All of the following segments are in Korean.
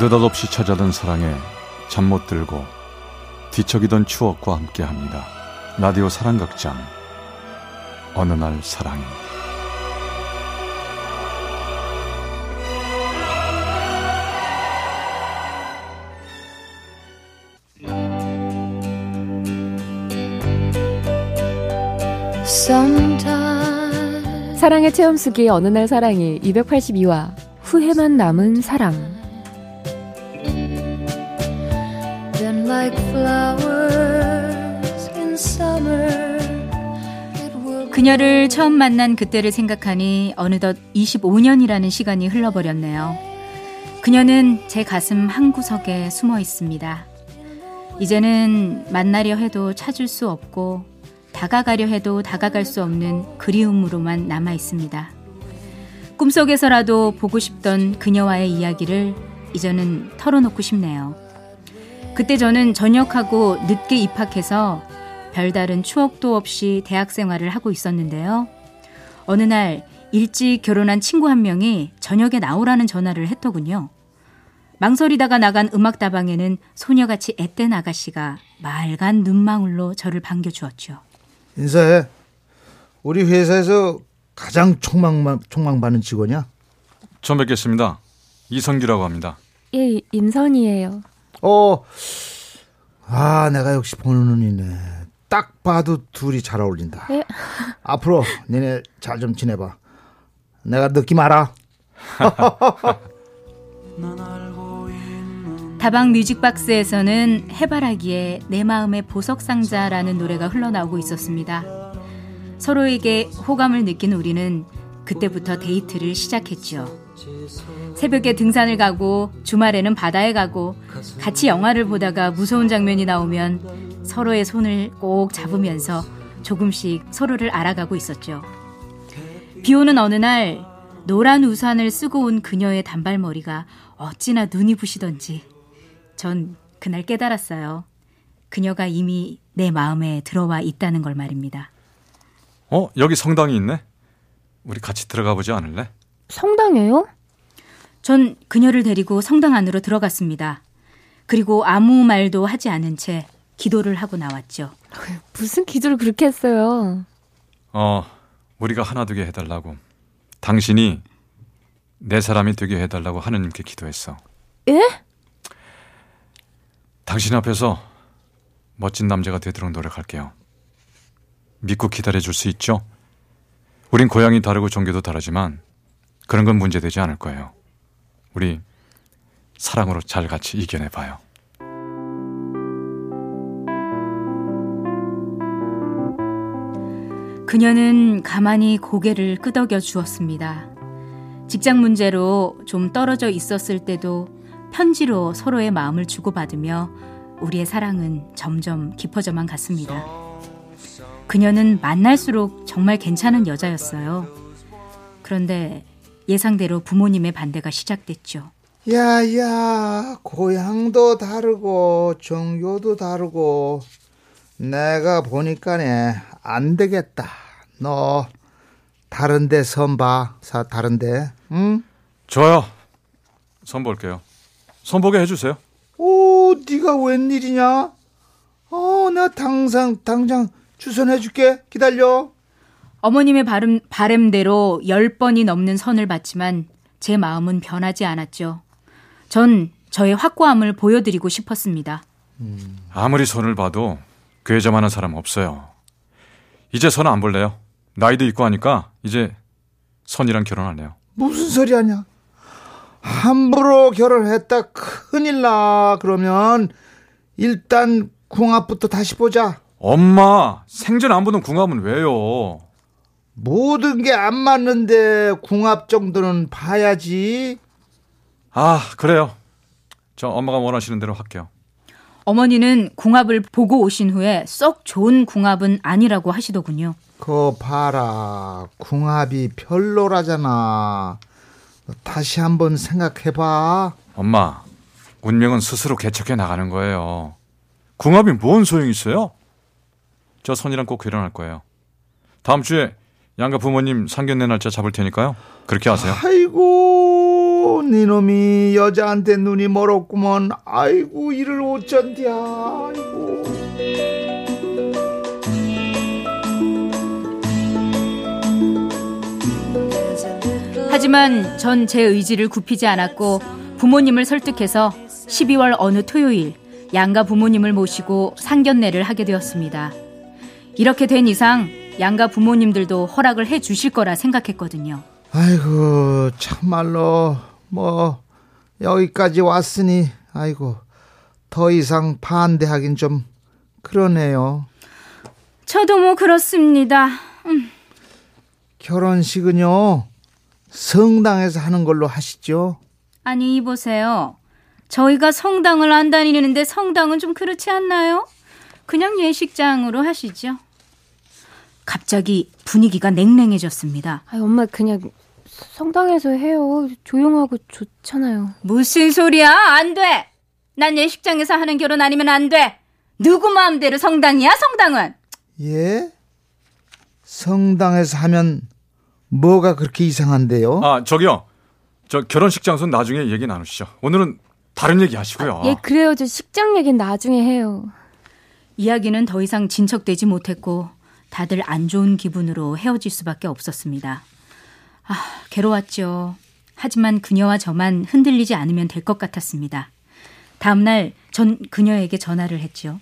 느닷없이 찾아든 사랑에 잠 못 들고 뒤척이던 추억과 함께합니다. 라디오 사랑극장. 어느 날 사랑이 사랑의 체험수기 어느 날 사랑이 282화 후회만 남은 사랑 그녀를 처음 만난 그때를 생각하니 어느덧 25년이라는 시간이 흘러버렸네요. 그녀는 제 가슴 한 구석에 숨어 있습니다. 이제는 만나려 해도 찾을 수 없고 다가가려 해도 다가갈 수 없는 그리움으로만 남아 있습니다. 꿈속에서라도 보고 싶던 그녀와의 이야기를 이제는 털어놓고 싶네요. 그때 저는 전역하고 늦게 입학해서 별다른 추억도 없이 대학 생활을 하고 있었는데요. 어느 날 일찍 결혼한 친구 한 명이 저녁에 나오라는 전화를 했더군요. 망설이다가 나간 음악다방에는 소녀같이 앳된 아가씨가 맑은 눈망울로 저를 반겨주었죠. 인사해. 우리 회사에서 가장 촉망, 촉망받는 직원이야? 처음 뵙겠습니다. 이성규라고 합니다. 예, 임선이에요. 어, 아, 내가 역시 보는 눈이네. 딱 봐도 둘이 잘 어울린다. 예? 앞으로 니네 잘 좀 지내봐. 내가 느낌 알아. 다방 뮤직박스에서는 해바라기에 내 마음의 보석상자라는 노래가 흘러나오고 있었습니다. 서로에게 호감을 느낀 우리는 그때부터 데이트를 시작했죠. 새벽에 등산을 가고 주말에는 바다에 가고 같이 영화를 보다가 무서운 장면이 나오면 서로의 손을 꼭 잡으면서 조금씩 서로를 알아가고 있었죠. 비 오는 어느 날 노란 우산을 쓰고 온 그녀의 단발머리가 어찌나 눈이 부시던지 전 그날 깨달았어요. 그녀가 이미 내 마음에 들어와 있다는 걸 말입니다. 어, 여기 성당이 있네. 우리 같이 들어가 보지 않을래? 성당에요? 전 그녀를 데리고 성당 안으로 들어갔습니다. 그리고 아무 말도 하지 않은 채 기도를 하고 나왔죠. 무슨 기도를 그렇게 했어요? 어, 우리가 하나 되게 해달라고. 당신이 내 사람이 되게 해달라고 하느님께 기도했어. 예? 당신 앞에서 멋진 남자가 되도록 노력할게요. 믿고 기다려줄 수 있죠? 우린 고향이 다르고 종교도 다르지만 그런 건 문제되지 않을 거예요. 우리 사랑으로 잘 같이 이겨내봐요. 그녀는 가만히 고개를 끄덕여 주었습니다. 직장 문제로 좀 떨어져 있었을 때도 편지로 서로의 마음을 주고받으며 우리의 사랑은 점점 깊어져만 갔습니다. 그녀는 만날수록 정말 괜찮은 여자였어요. 그런데 예상대로 부모님의 반대가 시작됐죠. 야야, 고향도 다르고 종교도 다르고 내가 보니까네 안 되겠다. 너 다른데 선봐. 사 다른데. 응? 좋아요. 선 볼게요. 선 보게 해주세요. 오, 네가 웬일이냐? 어, 나 당장 당장 주선해줄게. 기다려. 어머님의 바름, 바램대로 10번이 넘는 선을 봤지만 제 마음은 변하지 않았죠. 전 저의 확고함을 보여드리고 싶었습니다. 아무리 선을 봐도 괴점하는 사람 없어요. 이제 선 안 볼래요. 나이도 있고 하니까 이제 선이랑 결혼할래요. 무슨 소리 하냐? 함부로 결혼했다 큰일 나. 그러면 일단 궁합부터 다시 보자. 엄마, 생전 안 보는 궁합은 왜요? 모든 게 안 맞는데 궁합 정도는 봐야지. 아, 그래요. 저 엄마가 원하시는 대로 할게요. 어머니는 궁합을 보고 오신 후에 썩 좋은 궁합은 아니라고 하시더군요. 그 봐라. 궁합이 별로라잖아. 다시 한번 생각해봐. 엄마, 운명은 스스로 개척해 나가는 거예요. 궁합이 뭔 소용이 있어요? 저 선이랑 꼭 결혼할 거예요. 다음 주에 양가 부모님 상견례 날짜 잡을 테니까요. 그렇게 하세요. 아이고 니놈이 여자한테 눈이 멀었구먼 아이고 이를 어쩐디야 아이고 하지만 전 제 의지를 굽히지 않았고 부모님을 설득해서 12월 어느 토요일 양가 부모님을 모시고 상견례를 하게 되었습니다. 이렇게 된 이상 양가 부모님들도 허락을 해 주실 거라 생각했거든요. 아이고 참말로 뭐 여기까지 왔으니 아이고 더 이상 반대하긴 좀 그러네요. 저도 뭐 그렇습니다. 음. 결혼식은요 성당에서 하는 걸로 하시죠. 아니 이보세요. 저희가 성당을 안 다니는데 성당은 좀 그렇지 않나요? 그냥 예식장으로 하시죠. 갑자기 분위기가 냉랭해졌습니다. 아, 엄마 그냥 성당에서 해요. 조용하고 좋잖아요. 무슨 소리야? 안 돼. 난 예식장에서 하는 결혼 아니면 안 돼. 누구 마음대로 성당이야? 성당은. 예? 성당에서 하면 뭐가 그렇게 이상한데요? 아, 저기요. 저 결혼식 장소는 나중에 얘기 나누시죠. 오늘은 다른 얘기 하시고요. 예, 그래요. 저 식장 얘기는 나중에 해요. 이야기는 더 이상 진척되지 못했고 다들 안 좋은 기분으로 헤어질 수밖에 없었습니다. 아, 괴로웠죠. 하지만 그녀와 저만 흔들리지 않으면 될 것 같았습니다. 다음날 전 그녀에게 전화를 했죠.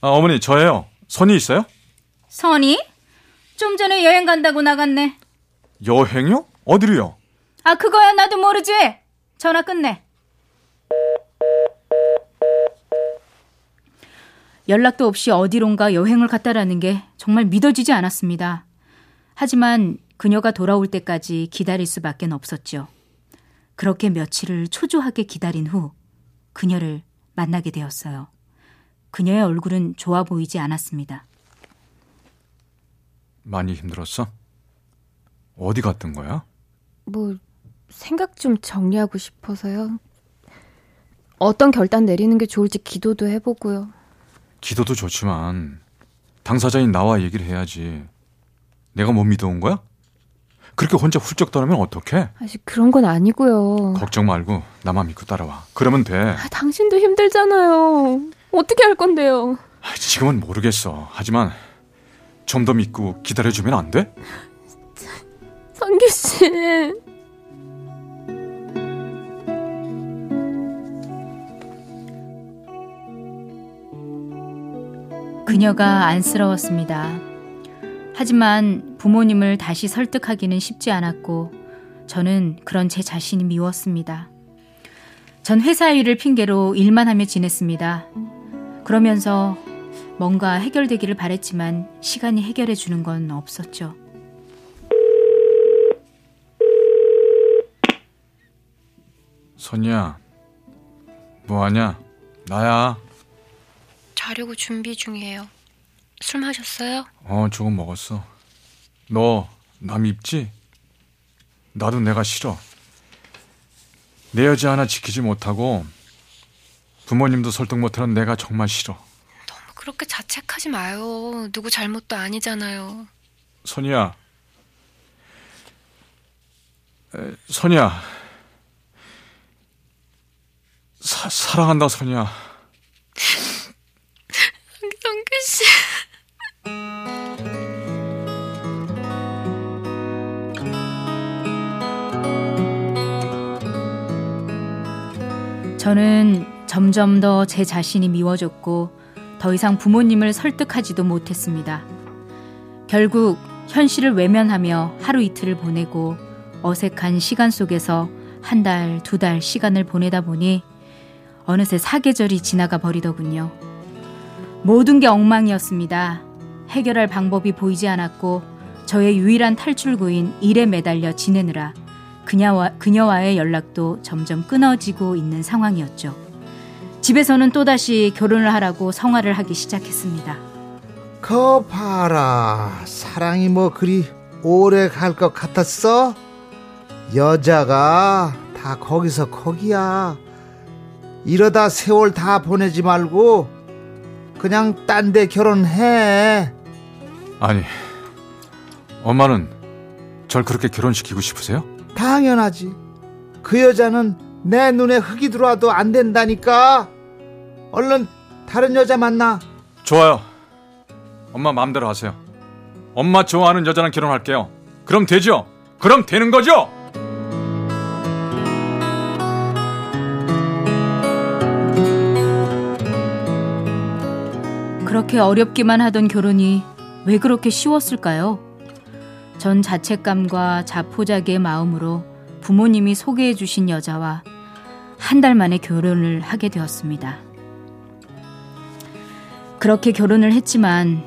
아, 어머니, 저예요. 선이 있어요? 선이? 좀 전에 여행 간다고 나갔네. 여행요? 어디로요? 아, 그거야 나도 모르지. 전화 끝내. 연락도 없이 어디론가 여행을 갔다라는 게 정말 믿어지지 않았습니다. 하지만 그녀가 돌아올 때까지 기다릴 수밖에 없었죠. 그렇게 며칠을 초조하게 기다린 후 그녀를 만나게 되었어요. 그녀의 얼굴은 좋아 보이지 않았습니다. 많이 힘들었어? 어디 갔던 거야? 뭐 생각 좀 정리하고 싶어서요. 어떤 결단 내리는 게 좋을지 기도도 해보고요. 기도도 좋지만 당사자인 나와 얘기를 해야지. 내가 못 믿어온 거야? 그렇게 혼자 훌쩍 떠나면 어떡해? 아직 그런 건 아니고요. 걱정 말고 나만 믿고 따라와. 그러면 돼. 아, 당신도 힘들잖아요. 어떻게 할 건데요? 아, 지금은 모르겠어. 하지만 좀 더 믿고 기다려주면 안 돼? 선규 씨. 그녀가 안쓰러웠습니다. 하지만 부모님을 다시 설득하기는 쉽지 않았고 저는 그런 제 자신이 미웠습니다. 전 회사 일을 핑계로 일만 하며 지냈습니다. 그러면서 뭔가 해결되기를 바랬지만 시간이 해결해 주는 건 없었죠. 선이야, 뭐 하냐? 나야. 자려고 준비 중이에요. 술 마셨어요? 어, 조금 먹었어. 너, 남 입지? 나도 내가 싫어. 내 여자 하나 지키지 못하고 부모님도 설득 못하는 내가 정말 싫어. 너무 그렇게 자책하지 마요. 누구 잘못도 아니잖아요. 선이야. 에, 선이야. 사, 사랑한다, 선이야. 저는 점점 더 제 자신이 미워졌고 더 이상 부모님을 설득하지도 못했습니다. 결국 현실을 외면하며 하루 이틀을 보내고 어색한 시간 속에서 한 달, 두 달 시간을 보내다 보니 어느새 사계절이 지나가 버리더군요. 모든 게 엉망이었습니다. 해결할 방법이 보이지 않았고 저의 유일한 탈출구인 일에 매달려 지내느라 그녀와, 그녀와의 연락도 점점 끊어지고 있는 상황이었죠. 집에서는 또다시 결혼을 하라고 성화를 하기 시작했습니다. 거 봐라 사랑이 뭐 그리 오래 갈 것 같았어? 여자가 다 거기서 거기야 이러다 세월 다 보내지 말고 그냥 딴 데 결혼해 아니, 엄마는 절 그렇게 결혼시키고 싶으세요? 당연하지. 그 여자는 내 눈에 흙이 들어와도 안 된다니까. 얼른 다른 여자 만나. 좋아요. 엄마 마음대로 하세요. 엄마 좋아하는 여자랑 결혼할게요. 그럼 되죠? 그럼 되는 거죠? 그렇게 어렵기만 하던 결혼이 왜 그렇게 쉬웠을까요? 전 자책감과 자포자기의 마음으로 부모님이 소개해 주신 여자와 한 달 만에 결혼을 하게 되었습니다. 그렇게 결혼을 했지만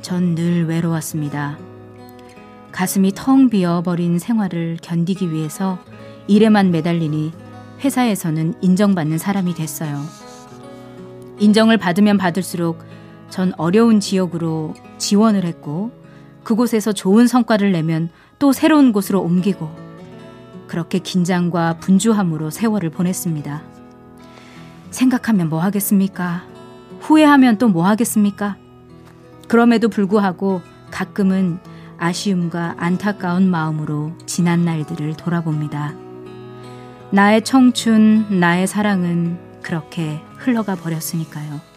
전 늘 외로웠습니다. 가슴이 텅 비어버린 생활을 견디기 위해서 일에만 매달리니 회사에서는 인정받는 사람이 됐어요. 인정을 받으면 받을수록 전 어려운 지역으로 지원을 했고 그곳에서 좋은 성과를 내면 또 새로운 곳으로 옮기고 그렇게 긴장과 분주함으로 세월을 보냈습니다. 생각하면 뭐 하겠습니까? 후회하면 또 뭐 하겠습니까? 그럼에도 불구하고 가끔은 아쉬움과 안타까운 마음으로 지난 날들을 돌아봅니다. 나의 청춘, 나의 사랑은 그렇게 흘러가 버렸으니까요.